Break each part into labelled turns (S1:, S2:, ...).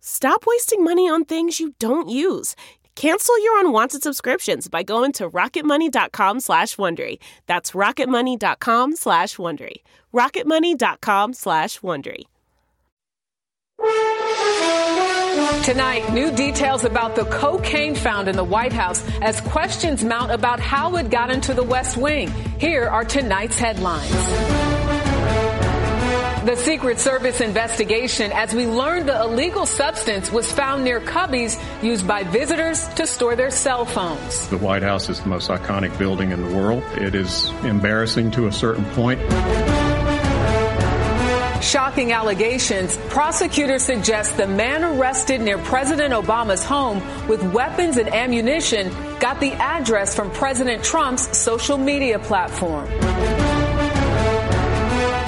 S1: Stop wasting money on things you don't use. Cancel your unwanted subscriptions by going to rocketmoney.com slash Wondery. That's rocketmoney.com slash Wondery. rocketmoney.com slash Wondery.
S2: Tonight, new details about the cocaine found in the White House as questions mount about how it got into the West Wing. Here are tonight's headlines. The Secret Service investigation as we learned the illegal substance was found near cubbies used by visitors to store their cell phones.
S3: The White House is the most iconic building in the world. It is embarrassing to a certain point.
S2: Shocking allegations. Prosecutors suggest the man arrested near President Obama's home with weapons and ammunition got the address from President Trump's social media platform.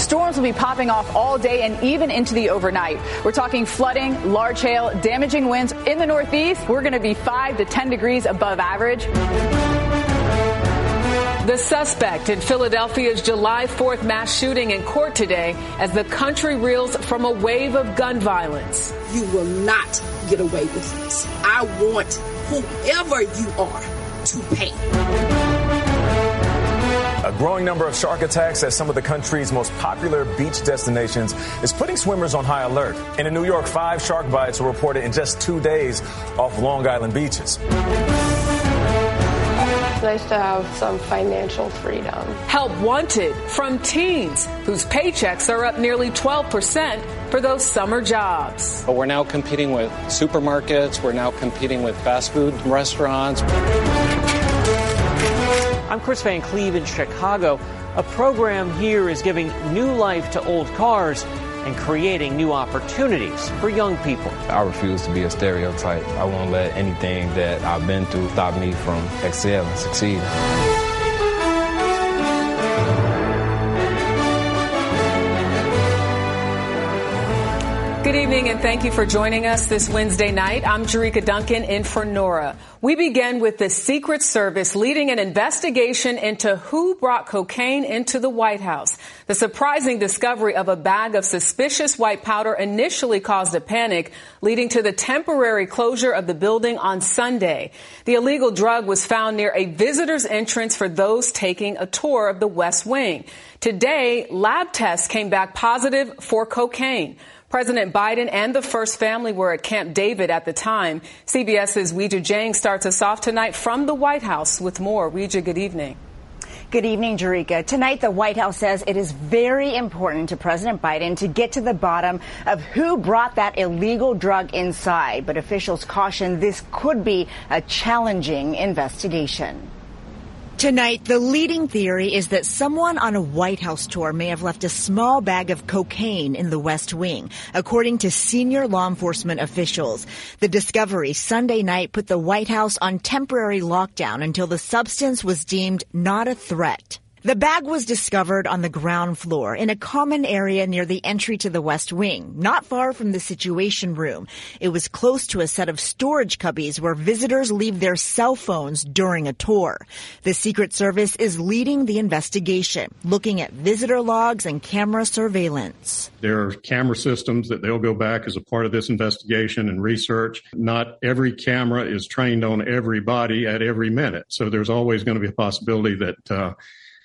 S4: Storms will be popping off all day and even into the overnight. We're talking flooding, large hail, damaging winds. In the Northeast, we're going to be 5 to 10 degrees above average.
S2: The suspect in Philadelphia's July 4th mass shooting in court today as the country reels from a wave of gun violence.
S5: You will not get away with this. I want whoever you are to pay.
S6: A growing number of shark attacks at some of the country's most popular beach destinations is putting swimmers on high alert. And in New York, five shark bites were reported in just two days off Long Island beaches. It's
S7: nice to have some financial freedom.
S2: Help wanted from teens whose paychecks are up nearly 12% for those summer jobs.
S8: But we're now competing with supermarkets, we're now competing with fast food restaurants.
S9: I'm Chris Van Cleave in Chicago. A program here is giving new life to old cars and creating new opportunities for young people.
S10: I refuse to be a stereotype. I won't let anything that I've been through stop me from excelling and succeeding.
S2: Good evening and thank you for joining us this Wednesday night. I'm Jericka Duncan in for Norah. We begin with the Secret Service leading an investigation into who brought cocaine into the White House. The surprising discovery of a bag of suspicious white powder initially caused a panic, leading to the temporary closure of the building on Sunday. The illegal drug was found near a visitor's entrance for those taking a tour of the West Wing. Today, lab tests came back positive for cocaine. President Biden and the first family were at Camp David at the time. CBS's Weijia Jiang starts us off tonight from the White House with more. Weijia, good evening.
S11: Good evening, Jericka. Tonight, the White House says it is very important to President Biden to get to the bottom of who brought that illegal drug inside. But officials caution this could be a challenging investigation. Tonight, the leading theory is that someone on a White House tour may have left a small bag of cocaine in the West Wing, according to senior law enforcement officials. The discovery Sunday night put the White House on temporary lockdown until the substance was deemed not a threat. The bag was discovered on the ground floor in a common area near the entry to the West Wing, not far from the Situation Room. It was close to a set of storage cubbies where visitors leave their cell phones during a tour. The Secret Service is leading the investigation, looking at visitor logs and camera surveillance.
S3: There are camera systems that they'll go back as a part of this investigation and research. Not every camera is trained on everybody at every minute. So there's always going to be a possibility that uh,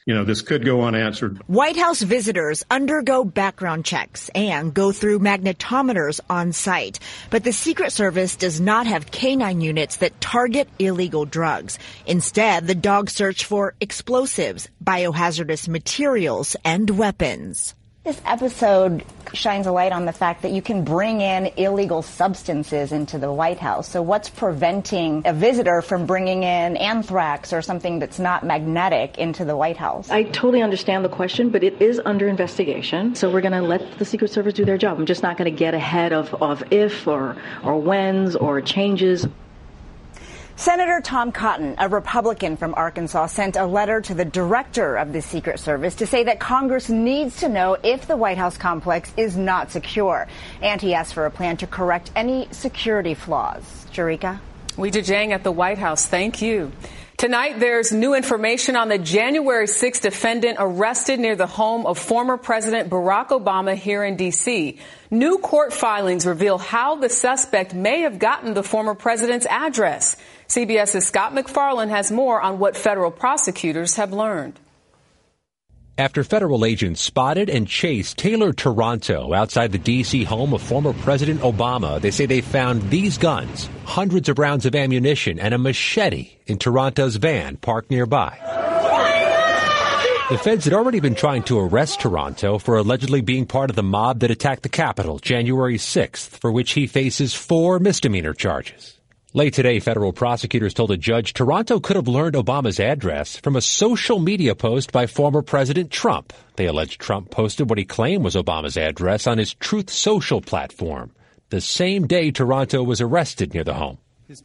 S3: you know, this could go unanswered.
S11: White House visitors undergo background checks and go through magnetometers on site. But the Secret Service does not have canine units that target illegal drugs. Instead, the dogs search for explosives, biohazardous materials, and weapons.
S12: This episode shines a light on the fact that you can bring in illegal substances into the White House. So what's preventing a visitor from bringing in anthrax or something that's not magnetic into the White House?
S13: I totally understand the question, but it is under investigation. So we're going to let the Secret Service do their job. I'm just not going to get ahead of, of if or, or whens or changes.
S11: Senator Tom Cotton, a Republican from Arkansas, sent a letter to the director of the Secret Service to say that Congress needs to know if the White House complex is not secure. And he asked for a plan to correct any security flaws. Jericka?
S2: Weijia Jiang at the White House. Thank you. Tonight, there's new information on the January 6 defendant arrested near the home of former President Barack Obama here in D.C. New court filings reveal how the suspect may have gotten the former president's address. CBS's Scott MacFarlane has more on what federal prosecutors have learned.
S14: After federal agents spotted and chased Taylor Taranto outside the D.C. home of former President Obama, they say they found these guns, hundreds of rounds of ammunition, and a machete in Taranto's van parked nearby. The feds had already been trying to arrest Taranto for allegedly being part of the mob that attacked the Capitol January 6th, for which he faces four misdemeanor charges. Late today, federal prosecutors told a judge Taranto could have learned Obama's address from a social media post by former President Trump. They allege Trump posted what he claimed was Obama's address on his Truth Social platform, the same day Taranto was arrested near the home.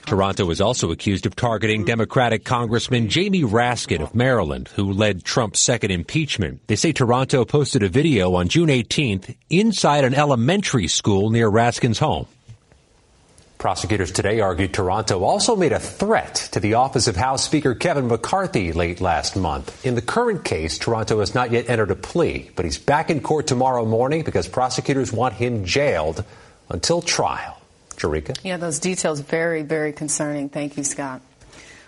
S14: Taranto is also accused of targeting Democratic Congressman Jamie Raskin of Maryland, who led Trump's second impeachment. They say Taranto posted a video on June 18th inside an elementary school near Raskin's home. Prosecutors today argued Taranto also made a threat to the office of House Speaker Kevin McCarthy late last month. In the current case, Taranto has not yet entered a plea, but he's back in court tomorrow morning because prosecutors want him jailed until trial. Jericka?
S2: Yeah, those details very, very concerning. Thank you, Scott.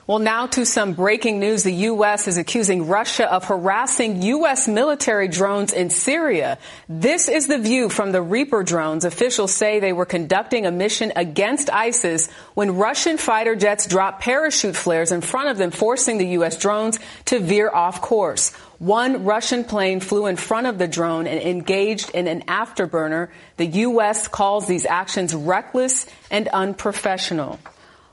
S2: Well, now to some breaking news. The U.S. is accusing Russia of harassing U.S. military drones in Syria. This is the view from the Reaper drones. Officials say they were conducting a mission against ISIS when Russian fighter jets dropped parachute flares in front of them, forcing the U.S. drones to veer off course. One Russian plane flew in front of the drone and engaged in an afterburner. The U.S. calls these actions reckless and unprofessional.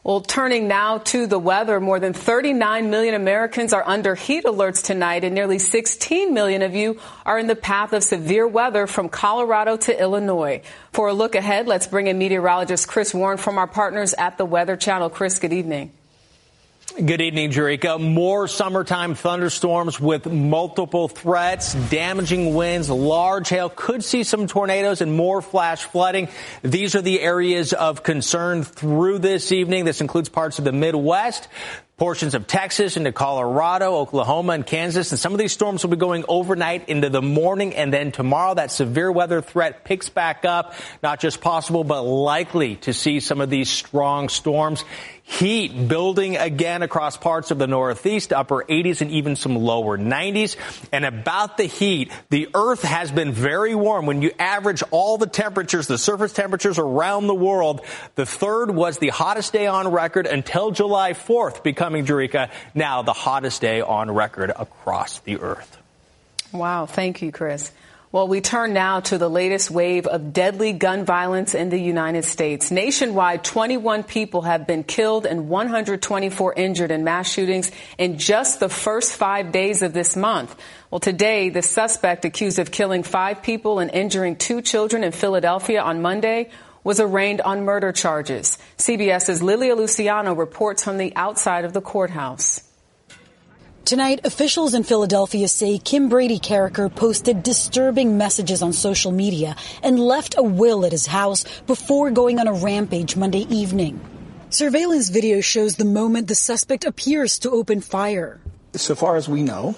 S2: Well, turning now to the weather, more than 39 million Americans are under heat alerts tonight, and nearly 16 million of you are in the path of severe weather from Colorado to Illinois. For a look ahead, let's bring in meteorologist Chris Warren from our partners at the Weather Channel. Chris, good evening.
S15: Good evening, Jericka. More summertime thunderstorms with multiple threats, damaging winds, large hail, could see some tornadoes and more flash flooding. These are the areas of concern through this evening. This includes parts of the Midwest, portions of Texas into Colorado, Oklahoma, and Kansas. And some of these storms will be going overnight into the morning. And then tomorrow, that severe weather threat picks back up. Not just possible, but likely to see some of these strong storms. Heat building again across parts of the Northeast, upper 80s and even some lower 90s. And about the heat, the Earth has been very warm. When you average all the temperatures, the surface temperatures around the world, the third was the hottest day on record until July 4th, becoming Jericka now the hottest day on record across the Earth.
S2: Wow. Thank you, Chris. Well, we turn now to the latest wave of deadly gun violence in the United States. Nationwide, 21 people have been killed and 124 injured in mass shootings in just the first five days of this month. Well, today, the suspect accused of killing five people and injuring two children in Philadelphia on Monday was arraigned on murder charges. CBS's Lilia Luciano reports from the outside of the courthouse.
S16: Tonight, officials in Philadelphia say Kimbrady Carriker posted disturbing messages on social media and left a will at his house before going on a rampage Monday evening. Surveillance video shows the moment the suspect appears to open fire.
S17: So far as we know,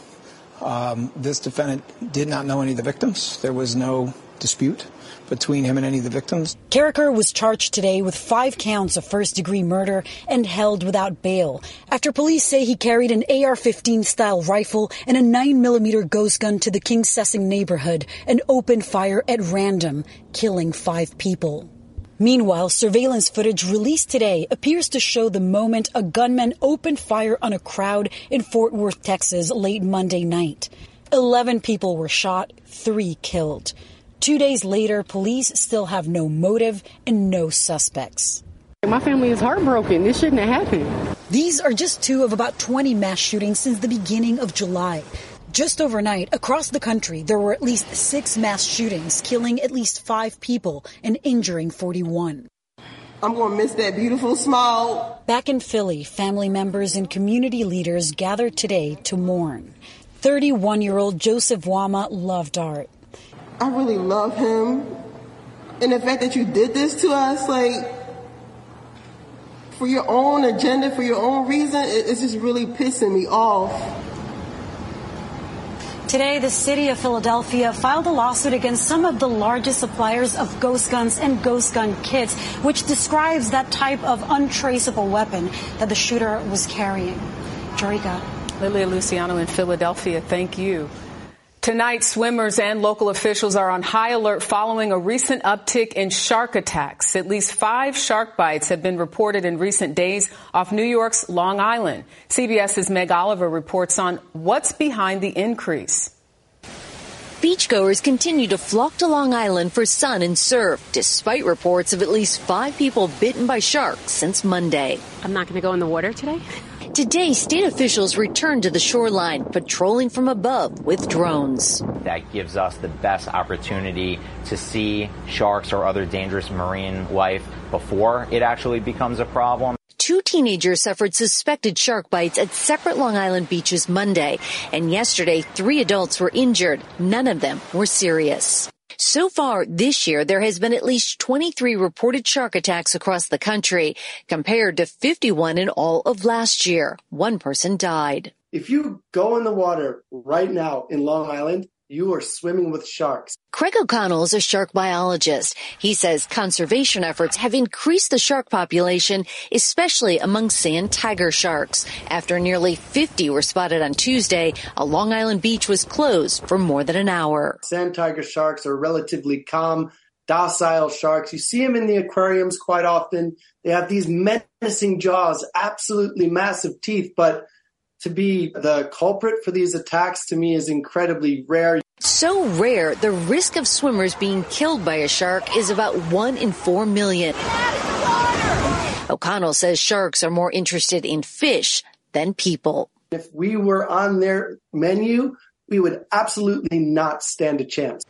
S17: um, this defendant did not know any of the victims. There was no dispute between him and any of the victims.
S16: Carriker was charged today with five counts of first degree murder and held without bail after police say he carried an AR 15 style rifle and a 9mm ghost gun to the Kingsessing neighborhood and opened fire at random, killing five people. Meanwhile, surveillance footage released today appears to show the moment a gunman opened fire on a crowd in Fort Worth, Texas late Monday night. Eleven people were shot, three killed. Two days later, police still have no motive and no suspects.
S18: My family is heartbroken. This shouldn't have happened.
S16: These are just two of about 20 mass shootings since the beginning of July. Just overnight, across the country, there were at least six mass shootings, killing at least five people and injuring 41.
S19: I'm going to miss that beautiful smile.
S16: Back in Philly, family members and community leaders gathered today to mourn. 31 year old Joseph Wamah loved art.
S19: I really love him. And the fact that you did this to us, like, for your own agenda, for your own reason, it's just really pissing me off.
S16: Today, the city of Philadelphia filed a lawsuit against some of the largest suppliers of ghost guns and ghost gun kits, which describes that type of untraceable weapon that the shooter was carrying. Jericka.
S2: Lilia Luciano in Philadelphia, thank you. Tonight, swimmers and local officials are on high alert following a recent uptick in shark attacks. At least five shark bites have been reported in recent days off New York's Long Island. CBS's Meg Oliver reports on what's behind the increase.
S20: Beachgoers continue to flock to Long Island for sun and surf, despite reports of at least five people bitten by sharks since Monday.
S21: I'm not going to go in the water today.
S20: Today, state officials returned to the shoreline, patrolling from above with drones.
S22: That gives us the best opportunity to see sharks or other dangerous marine life before it actually becomes a problem.
S20: Two teenagers suffered suspected shark bites at separate Long Island beaches Monday, and yesterday three adults were injured. None of them were serious. So far this year, there has been at least 23 reported shark attacks across the country, compared to 51 in all of last year. One person died.
S23: If you go in the water right now in Long Island, you are swimming with sharks.
S20: Craig O'Connell is a shark biologist. He says conservation efforts have increased the shark population, especially among sand tiger sharks. After nearly 50 were spotted on Tuesday, a Long Island beach was closed for more than an hour.
S23: Sand tiger sharks are relatively calm, docile sharks. You see them in the aquariums quite often. They have these menacing jaws, absolutely massive teeth, but to be the culprit for these attacks to me is incredibly rare.
S20: So rare, the risk of swimmers being killed by a shark is about one in four million. O'Connell says sharks are more interested in fish than people.
S23: If we were on their menu, we would absolutely not stand a chance.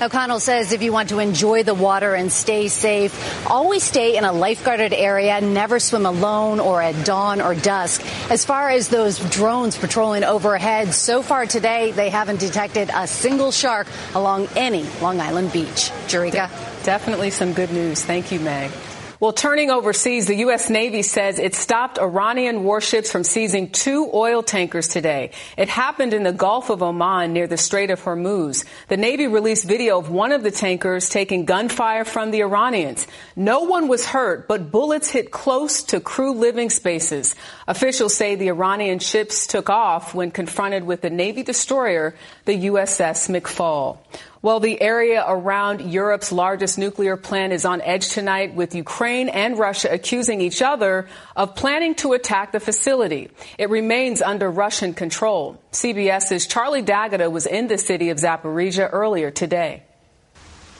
S20: O'Connell says if you want to enjoy the water and stay safe, always stay in a lifeguarded area, never swim alone or at dawn or dusk. As far as those drones patrolling overhead, so far today, they haven't detected a single shark along any Long Island beach. Jericka?
S2: Definitely some good news. Thank you, Meg. Well, turning overseas, the U.S. Navy says it stopped Iranian warships from seizing two oil tankers today. It happened in the Gulf of Oman near the Strait of Hormuz. The Navy released video of one of the tankers taking gunfire from the Iranians. No one was hurt, but bullets hit close to crew living spaces. Officials say the Iranian ships took off when confronted with the Navy destroyer, the USS McFaul. Well, the area around Europe's largest nuclear plant is on edge tonight with Ukraine and Russia accusing each other of planning to attack the facility. It remains under Russian control. CBS's Charlie D'Agata was in the city of Zaporizhia earlier today.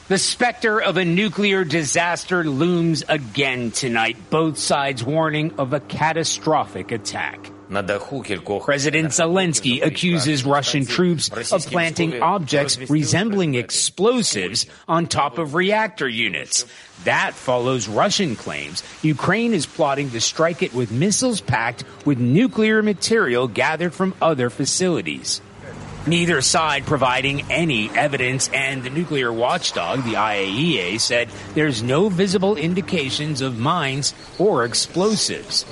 S24: The specter of a nuclear disaster looms again tonight, both sides warning of a catastrophic attack. President Zelensky accuses Russian troops of planting objects resembling explosives on top of reactor units. That follows Russian claims Ukraine is plotting to strike it with missiles packed with nuclear material gathered from other facilities. Neither side providing any evidence, and the nuclear watchdog, the IAEA, said there's no visible indications of mines or explosives.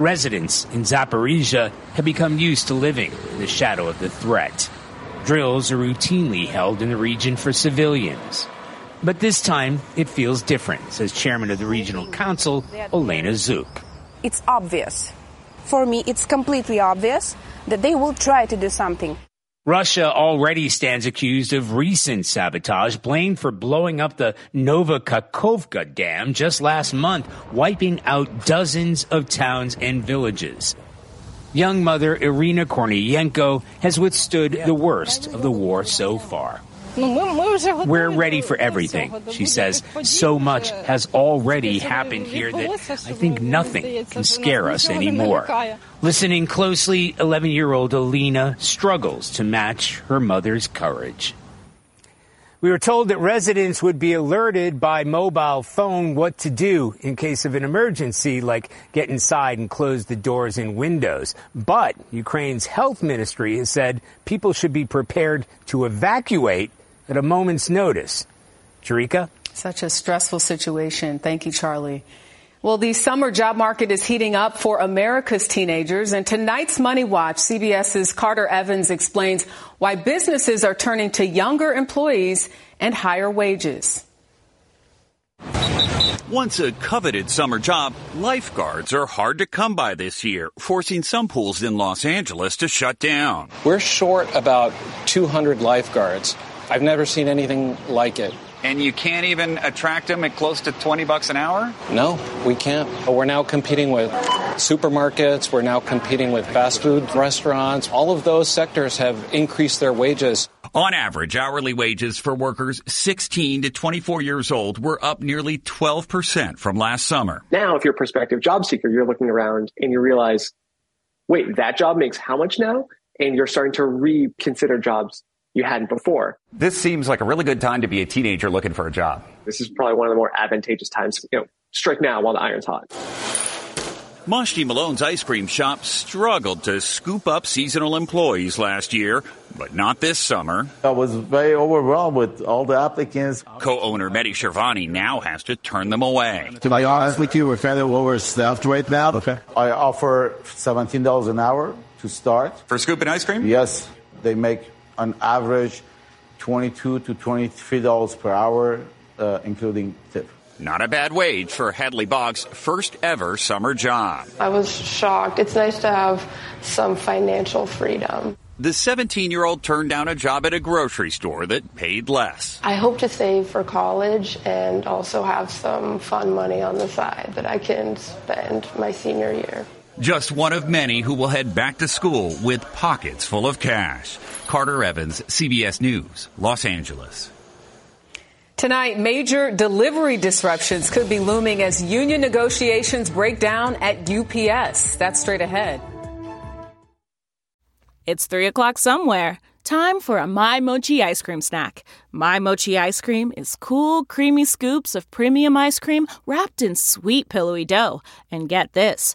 S24: Residents in Zaporizhia have become used to living in the shadow of the threat. Drills are routinely held in the region for civilians. But this time, it feels different, says Chairman of the Regional Council, Olena Zhuk.
S4: It's obvious. For me, it's completely obvious that they will try to do something.
S24: Russia already stands accused of recent sabotage, blamed for blowing up the Novokakhovka Dam just last month, wiping out dozens of towns and villages. Young mother Irina Korniyenko has withstood the worst of the war so far. We're ready for everything, she says. So much has already happened here that I think nothing can scare us anymore. Listening closely, 11 year old Alina struggles to match her mother's courage.
S25: We were told that residents would be alerted by mobile phone what to do in case of an emergency, like get inside and close the doors and windows. But Ukraine's health ministry has said people should be prepared to evacuate at a moment's notice. Jericka?
S2: Such a stressful situation. Thank you, Charlie. Well, the summer job market is heating up for America's teenagers, and tonight's Money Watch, CBS's Carter Evans explains why businesses are turning to younger employees and higher wages.
S26: Once a coveted summer job, lifeguards are hard to come by this year, forcing some pools in Los Angeles to shut down.
S8: We're short about 200 lifeguards. I've never seen anything like it.
S26: And you can't even attract them at close to 20 bucks an hour?
S8: No, we can't. But We're now competing with supermarkets, we're now competing with fast food restaurants. All of those sectors have increased their wages.
S26: On average, hourly wages for workers 16 to 24 years old were up nearly 12% from last summer.
S27: Now, if you're a prospective job seeker, you're looking around and you realize, wait, that job makes how much now? And you're starting to reconsider jobs you hadn't before.
S26: This seems like a really good time to be a teenager looking for a job.
S27: This is probably one of the more advantageous times. You know, strike now while the iron's hot.
S26: Mashti Malone's ice cream shop struggled to scoop up seasonal employees last year, but not this summer.
S21: I was very overwhelmed with all the applicants.
S26: Co-owner Mehdi Shervani now has to turn them away.
S21: To be honest with you, we're fairly overstaffed right now. Okay. I offer $17 an hour to start.
S26: For scooping ice cream?
S21: Yes. They make on average 22 to 23 dollars per hour, uh, including tip.
S26: Not a bad wage for Hadley Boggs' first ever summer job.
S7: I was shocked. It's nice to have some financial freedom.
S26: The 17 year old turned down a job at a grocery store that paid less.
S7: I hope to save for college and also have some fun money on the side that I can spend my senior year.
S26: Just one of many who will head back to school with pockets full of cash. Carter Evans, CBS News, Los Angeles.
S2: Tonight, major delivery disruptions could be looming as union negotiations break down at UPS. That's straight ahead.
S1: It's 3 o'clock somewhere. Time for a My Mochi ice cream snack. My Mochi ice cream is cool, creamy scoops of premium ice cream wrapped in sweet, pillowy dough. And get this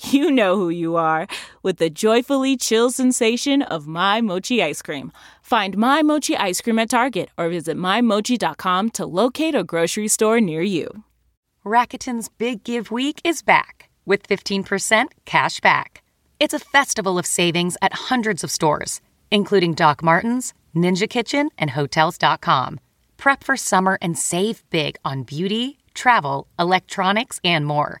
S1: You know who you are with the joyfully chill sensation of My Mochi ice cream. Find My Mochi ice cream at Target or visit MyMochi.com to locate a grocery store near you.
S28: Rakuten's Big Give Week is back with 15% cash back. It's a festival of savings at hundreds of stores, including Doc Martens, Ninja Kitchen, and Hotels.com. Prep for summer and save big on beauty, travel, electronics, and more.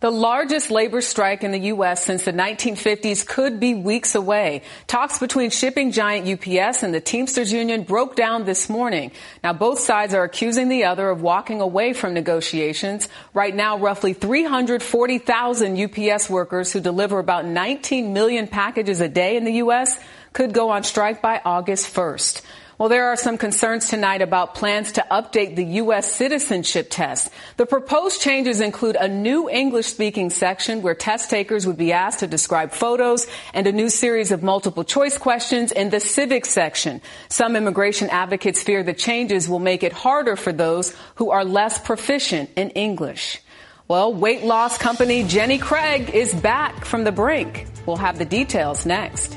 S2: The largest labor strike in the U.S. since the 1950s could be weeks away. Talks between shipping giant UPS and the Teamsters Union broke down this morning. Now, both sides are accusing the other of walking away from negotiations. Right now, roughly 340,000 UPS workers who deliver about 19 million packages a day in the U.S. could go on strike by August 1st. Well, there are some concerns tonight about plans to update the U.S. citizenship test. The proposed changes include a new English speaking section where test takers would be asked to describe photos and a new series of multiple choice questions in the civics section. Some immigration advocates fear the changes will make it harder for those who are less proficient in English. Well, weight loss company Jenny Craig is back from the brink. We'll have the details next.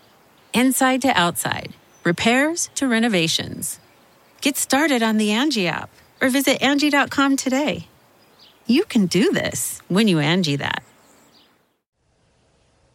S29: inside to outside, repairs to renovations. Get started on the Angie app or visit Angie.com today. You can do this when you Angie that.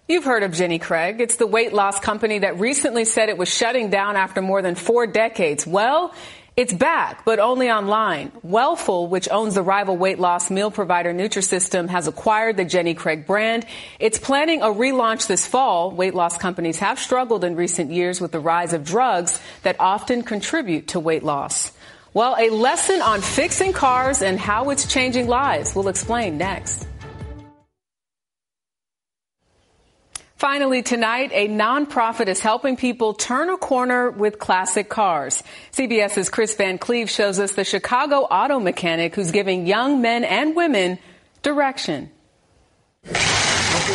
S2: You've heard of Jenny Craig. It's the weight loss company that recently said it was shutting down after more than four decades. Well, it's back, but only online. Wellful, which owns the rival weight loss meal provider Nutrisystem, has acquired the Jenny Craig brand. It's planning a relaunch this fall. Weight loss companies have struggled in recent years with the rise of drugs that often contribute to weight loss. Well, a lesson on fixing cars and how it's changing lives. We'll explain next. Finally, tonight, a nonprofit is helping people turn a corner with classic cars. CBS's Chris Van Cleave shows us the Chicago auto mechanic who's giving young men and women direction.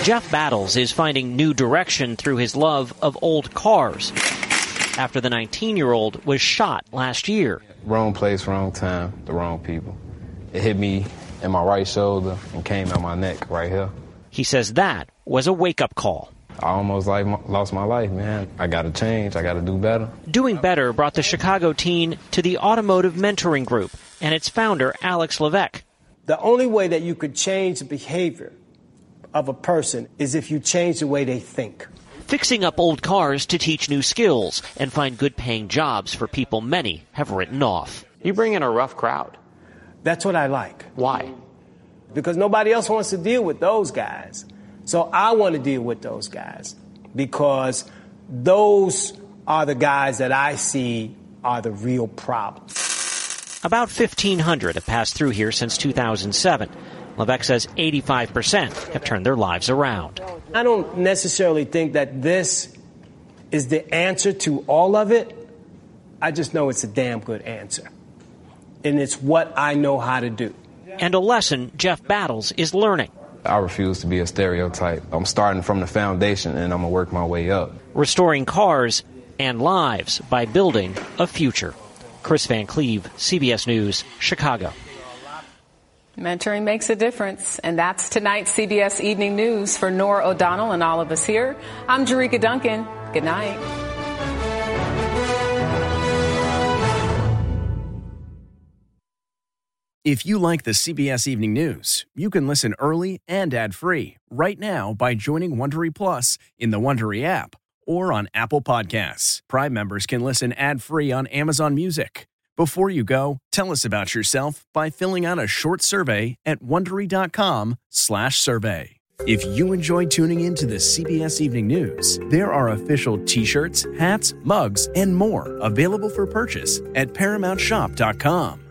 S30: Jeff Battles is finding new direction through his love of old cars. After the 19 year old was shot last year.
S31: Wrong place, wrong time, the wrong people. It hit me in my right shoulder and came out my neck right here.
S30: He says that was a wake up call.
S31: I almost like lost my life, man. I got to change. I got to do better.
S30: Doing better brought the Chicago teen to the Automotive Mentoring Group and its founder, Alex Levesque.
S32: The only way that you could change the behavior of a person is if you change the way they think.
S30: Fixing up old cars to teach new skills and find good paying jobs for people many have written off.
S33: You bring in a rough crowd.
S32: That's what I like.
S33: Why?
S32: Because nobody else wants to deal with those guys. So I want to deal with those guys because those are the guys that I see are the real problem.
S30: About 1,500 have passed through here since 2007. Levesque says 85% have turned their lives around.
S32: I don't necessarily think that this is the answer to all of it. I just know it's a damn good answer. And it's what I know how to do.
S30: And a lesson Jeff Battles is learning.
S31: I refuse to be a stereotype. I'm starting from the foundation and I'm going to work my way up.
S30: Restoring cars and lives by building a future. Chris Van Cleave, CBS News, Chicago.
S2: Mentoring makes a difference, and that's tonight's CBS Evening News for Norah O'Donnell and all of us here. I'm Jericka Duncan. Good night.
S34: If you like the CBS Evening News, you can listen early and ad-free right now by joining Wondery Plus in the Wondery app or on Apple Podcasts. Prime members can listen ad-free on Amazon Music. Before you go, tell us about yourself by filling out a short survey at wondery.com/survey. If you enjoy tuning in to the CBS Evening News, there are official t shirts, hats, mugs, and more available for purchase at ParamountShop.com.